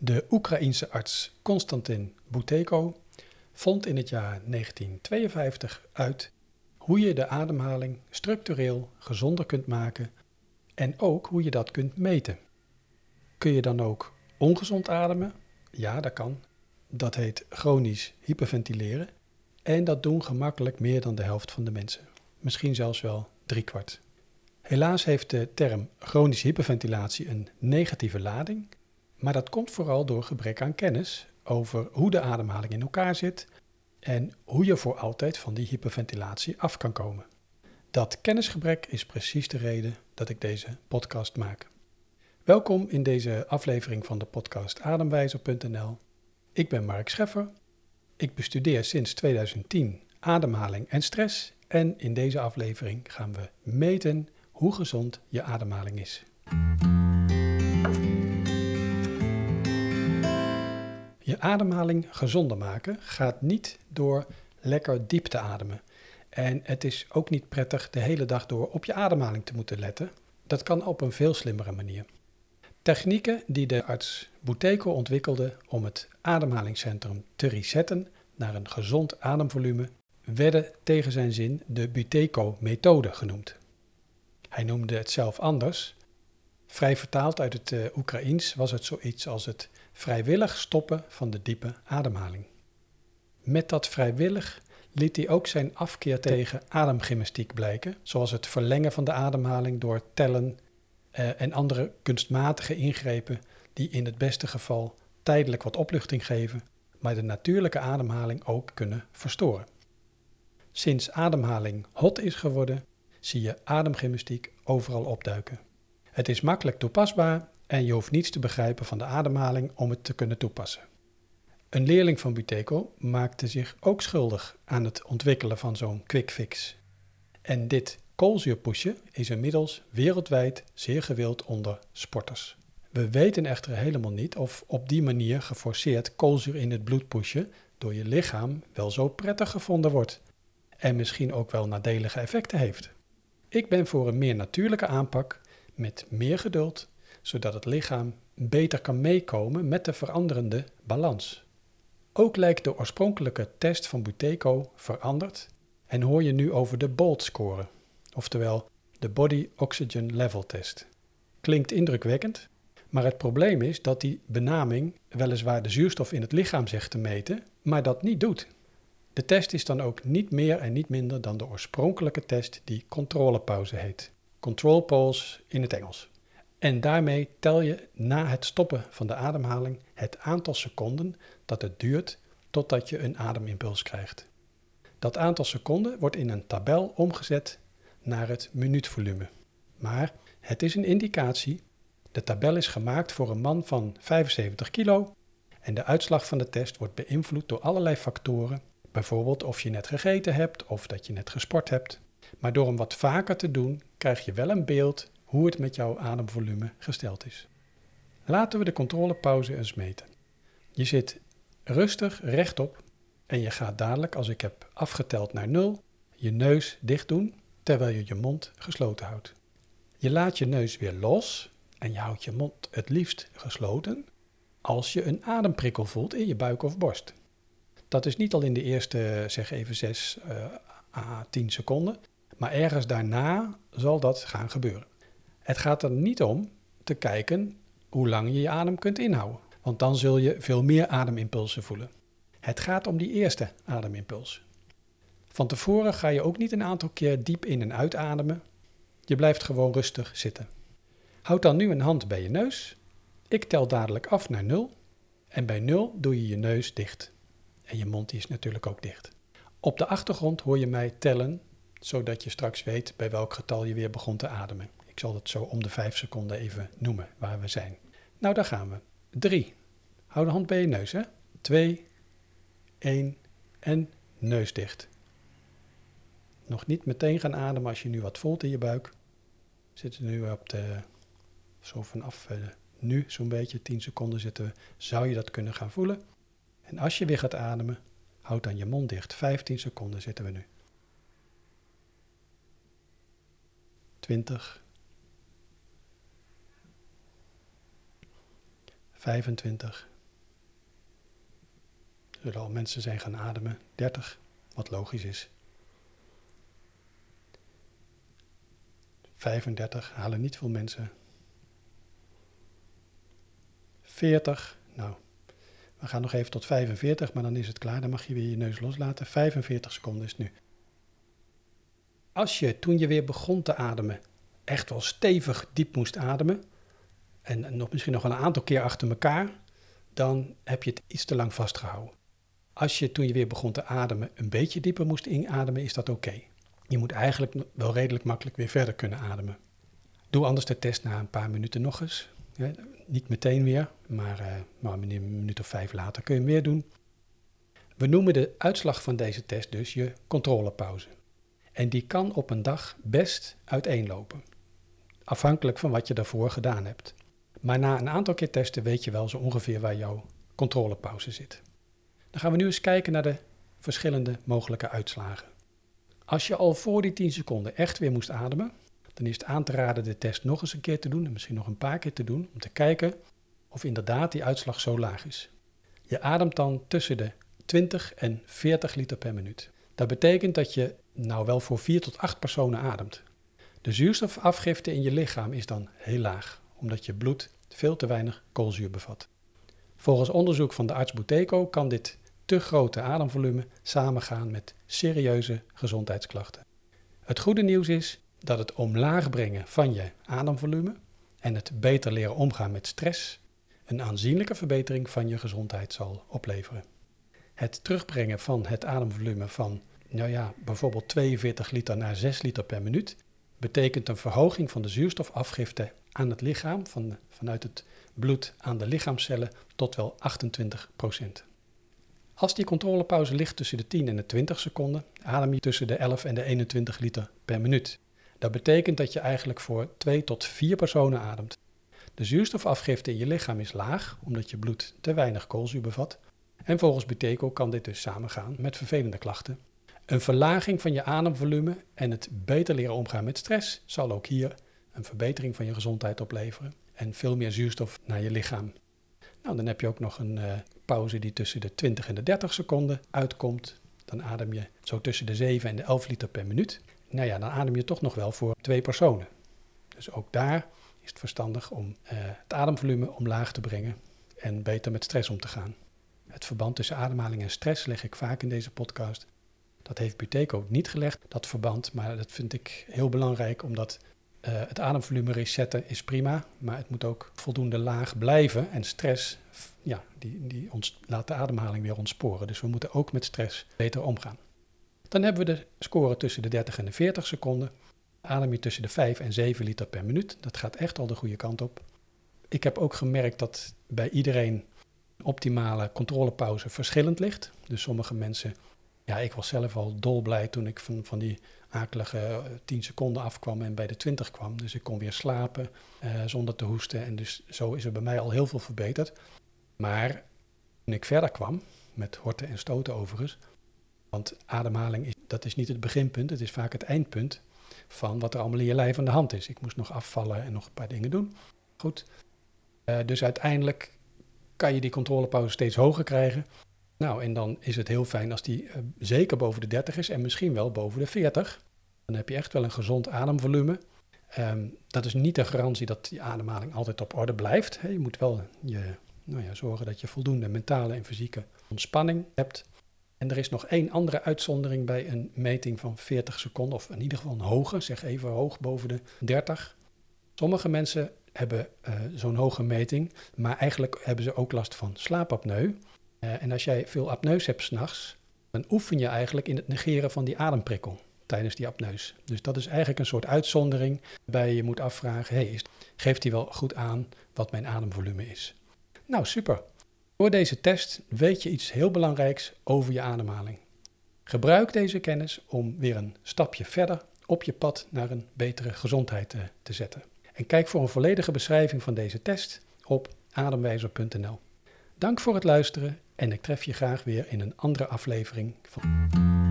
De Oekraïense arts Konstantin Buteyko vond in het jaar 1952 uit hoe je de ademhaling structureel gezonder kunt maken en ook hoe je dat kunt meten. Kun je dan ook ongezond ademen? Ja, dat kan. Dat heet chronisch hyperventileren. En dat doen gemakkelijk meer dan de helft van de mensen. Misschien zelfs wel driekwart. Helaas heeft de term chronische hyperventilatie een negatieve lading, maar dat komt vooral door gebrek aan kennis over hoe de ademhaling in elkaar zit en hoe je voor altijd van die hyperventilatie af kan komen. Dat kennisgebrek is precies de reden dat ik deze podcast maak. Welkom in deze aflevering van de podcast Ademwijzer.nl. Ik ben Mark Scheffer. Ik bestudeer sinds 2010 ademhaling en stress en in deze aflevering gaan we meten hoe gezond je ademhaling is. Je ademhaling gezonder maken gaat niet door lekker diep te ademen. En het is ook niet prettig de hele dag door op je ademhaling te moeten letten. Dat kan op een veel slimmere manier. Technieken die de arts Buteyko ontwikkelde om het ademhalingscentrum te resetten naar een gezond ademvolume, werden tegen zijn zin de Buteyko-methode genoemd. Hij noemde het zelf anders. Vrij vertaald uit het uh, Oekraïens was het zoiets als het vrijwillig stoppen van de diepe ademhaling. Met dat vrijwillig liet hij ook zijn afkeer tegen ademgymnastiek blijken, zoals het verlengen van de ademhaling door tellen uh, en andere kunstmatige ingrepen die in het beste geval tijdelijk wat opluchting geven, maar de natuurlijke ademhaling ook kunnen verstoren. Sinds ademhaling hot is geworden, zie je ademgymnastiek overal opduiken. Het is makkelijk toepasbaar en je hoeft niets te begrijpen van de ademhaling om het te kunnen toepassen. Een leerling van Buteyko maakte zich ook schuldig aan het ontwikkelen van zo'n quick fix. En dit koolzuurpushen is inmiddels wereldwijd zeer gewild onder sporters. We weten echter helemaal niet of op die manier geforceerd koolzuur in het bloed pushen door je lichaam wel zo prettig gevonden wordt en misschien ook wel nadelige effecten heeft. Ik ben voor een meer natuurlijke aanpak met meer geduld, zodat het lichaam beter kan meekomen met de veranderende balans. Ook lijkt de oorspronkelijke test van Buteyko veranderd en hoor je nu over de BOLT score, oftewel de Body Oxygen Level Test. Klinkt indrukwekkend, maar het probleem is dat die benaming weliswaar de zuurstof in het lichaam zegt te meten, maar dat niet doet. De test is dan ook niet meer en niet minder dan de oorspronkelijke test die controlepauze heet. Control pause in het Engels. En daarmee tel je na het stoppen van de ademhaling het aantal seconden dat het duurt totdat je een ademimpuls krijgt. Dat aantal seconden wordt in een tabel omgezet naar het minuutvolume. Maar het is een indicatie. De tabel is gemaakt voor een man van 75 kilo en de uitslag van de test wordt beïnvloed door allerlei factoren Bijvoorbeeld of je net gegeten hebt of dat je net gesport hebt. Maar door hem wat vaker te doen, krijg je wel een beeld hoe het met jouw ademvolume gesteld is. Laten we de controlepauze eens meten. Je zit rustig rechtop en je gaat dadelijk, als ik heb afgeteld naar nul, je neus dicht doen terwijl je je mond gesloten houdt. Je laat je neus weer los en je houdt je mond het liefst gesloten als je een ademprikkel voelt in je buik of borst. Dat is niet al in de eerste, zeg even 6 uh, à 10 seconden, maar ergens daarna zal dat gaan gebeuren. Het gaat er niet om te kijken hoe lang je je adem kunt inhouden, want dan zul je veel meer ademimpulsen voelen. Het gaat om die eerste ademimpuls. Van tevoren ga je ook niet een aantal keer diep in en uitademen. Je blijft gewoon rustig zitten. Houd dan nu een hand bij je neus. Ik tel dadelijk af naar 0 en bij 0 doe je je neus dicht. En je mond is natuurlijk ook dicht. Op de achtergrond hoor je mij tellen, zodat je straks weet bij welk getal je weer begon te ademen. Ik zal het zo om de vijf seconden even noemen waar we zijn. Nou, daar gaan we. 3. Hou de hand bij je neus, hè? 2, 1 en neus dicht. Nog niet meteen gaan ademen als je nu wat voelt in je buik. We zitten nu op de, zo vanaf uh, nu zo'n beetje 10 seconden zitten we. Zou je dat kunnen gaan voelen? En als je weer gaat ademen, houd dan je mond dicht. 15 seconden zitten we nu. 20. 25. Er zullen al mensen zijn gaan ademen. 30, wat logisch is. 35 halen niet veel mensen. 40, nou, we gaan nog even tot 45, maar dan is het klaar. Dan mag je weer je neus loslaten. 45 seconden is nu. Als je toen je weer begon te ademen, echt wel stevig diep moest ademen, en nog, misschien nog een aantal keer achter elkaar, dan heb je het iets te lang vastgehouden. Als je toen je weer begon te ademen een beetje dieper moest inademen, is dat oké. Je moet eigenlijk wel redelijk makkelijk weer verder kunnen ademen. Doe anders de test na een paar minuten nog eens. Ja, niet meteen weer, maar, uh, maar een minuut of vijf later kun je hem weer doen. We noemen de uitslag van deze test dus je controlepauze. En die kan op een dag best uiteenlopen, afhankelijk van wat je daarvoor gedaan hebt. Maar na een aantal keer testen weet je wel zo ongeveer waar jouw controlepauze zit. Dan gaan we nu eens kijken naar de verschillende mogelijke uitslagen. Als je al voor die 10 seconden echt weer moest ademen, dan is het aan te raden de test nog eens een keer te doen en misschien nog een paar keer te doen om te kijken of inderdaad die uitslag zo laag is. Je ademt dan tussen de 20 en 40 liter per minuut. Dat betekent dat je nou wel voor 4 tot 8 personen ademt. De zuurstofafgifte in je lichaam is dan heel laag, omdat je bloed veel te weinig koolzuur bevat. Volgens onderzoek van de arts Buteco kan dit te grote ademvolume samengaan met serieuze gezondheidsklachten. Het goede nieuws is dat het omlaag brengen van je ademvolume en het beter leren omgaan met stress een aanzienlijke verbetering van je gezondheid zal opleveren. Het terugbrengen van het ademvolume van, nou ja, bijvoorbeeld 42 liter naar 6 liter per minuut betekent een verhoging van de zuurstofafgifte aan het lichaam, van, vanuit het bloed aan de lichaamcellen, tot wel 28 procent. Als die controlepauze ligt tussen de 10 en de 20 seconden, adem je tussen de 11 en de 21 liter per minuut. Dat betekent dat je eigenlijk voor 2 tot 4 personen ademt. De zuurstofafgifte in je lichaam is laag, omdat je bloed te weinig koolzuur bevat. En volgens Buteco kan dit dus samengaan met vervelende klachten. Een verlaging van je ademvolume en het beter leren omgaan met stress zal ook hier een verbetering van je gezondheid opleveren en veel meer zuurstof naar je lichaam. Nou, dan heb je ook nog een uh, pauze die tussen de 20 en de 30 seconden uitkomt. Dan adem je zo tussen de 7 en de 11 liter per minuut. Nou ja, dan adem je toch nog wel voor twee personen. Dus ook daar is het verstandig om uh, het ademvolume omlaag te brengen en beter met stress om te gaan. Het verband tussen ademhaling en stress leg ik vaak in deze podcast. Dat heeft Buteco niet gelegd, dat verband, maar dat vind ik heel belangrijk omdat uh, het ademvolume resetten is prima, maar het moet ook voldoende laag blijven. En stress, ja, die, die ons, laat de ademhaling weer ontsporen. Dus we moeten ook met stress beter omgaan. Dan hebben we de score tussen de 30 en de 40 seconden. Adem je tussen de 5 en 7 liter per minuut. Dat gaat echt al de goede kant op. Ik heb ook gemerkt dat bij iedereen optimale controlepauze verschillend ligt. Dus sommige mensen, ja, ik was zelf al dolblij toen ik van, van die akelige 10 seconden afkwam en bij de 20 kwam. Dus ik kon weer slapen uh, zonder te hoesten. En dus zo is er bij mij al heel veel verbeterd. Maar toen ik verder kwam, met horten en stoten overigens, want ademhaling is, dat is niet het beginpunt, het is vaak het eindpunt van wat er allemaal in je lijf aan de hand is. Ik moest nog afvallen en nog een paar dingen doen. Goed. Uh, dus uiteindelijk kan je die controlepauze steeds hoger krijgen. Nou, en dan is het heel fijn als die uh, zeker boven de 30 is en misschien wel boven de 40. Dan heb je echt wel een gezond ademvolume. Um, dat is niet de garantie dat die ademhaling altijd op orde blijft. je moet wel je, nou ja, zorgen dat je voldoende mentale en fysieke ontspanning hebt. En er is nog één andere uitzondering bij een meting van 40 seconden, of in ieder geval een hoge, zeg even hoog boven de 30. Sommige mensen hebben uh, zo'n hoge meting, maar eigenlijk hebben ze ook last van slaapapneu. Uh, en als jij veel apneus hebt s'nachts, dan oefen je eigenlijk in het negeren van die ademprikkel tijdens die apneus. Dus dat is eigenlijk een soort uitzondering waarbij je moet afvragen, hey, geeft hij wel goed aan wat mijn ademvolume is? Nou, super. Door deze test weet je iets heel belangrijks over je ademhaling. Gebruik deze kennis om weer een stapje verder op je pad naar een betere gezondheid te, te zetten. En kijk voor een volledige beschrijving van deze test op ademwijzer.nl. Dank voor het luisteren en ik tref je graag weer in een andere aflevering van.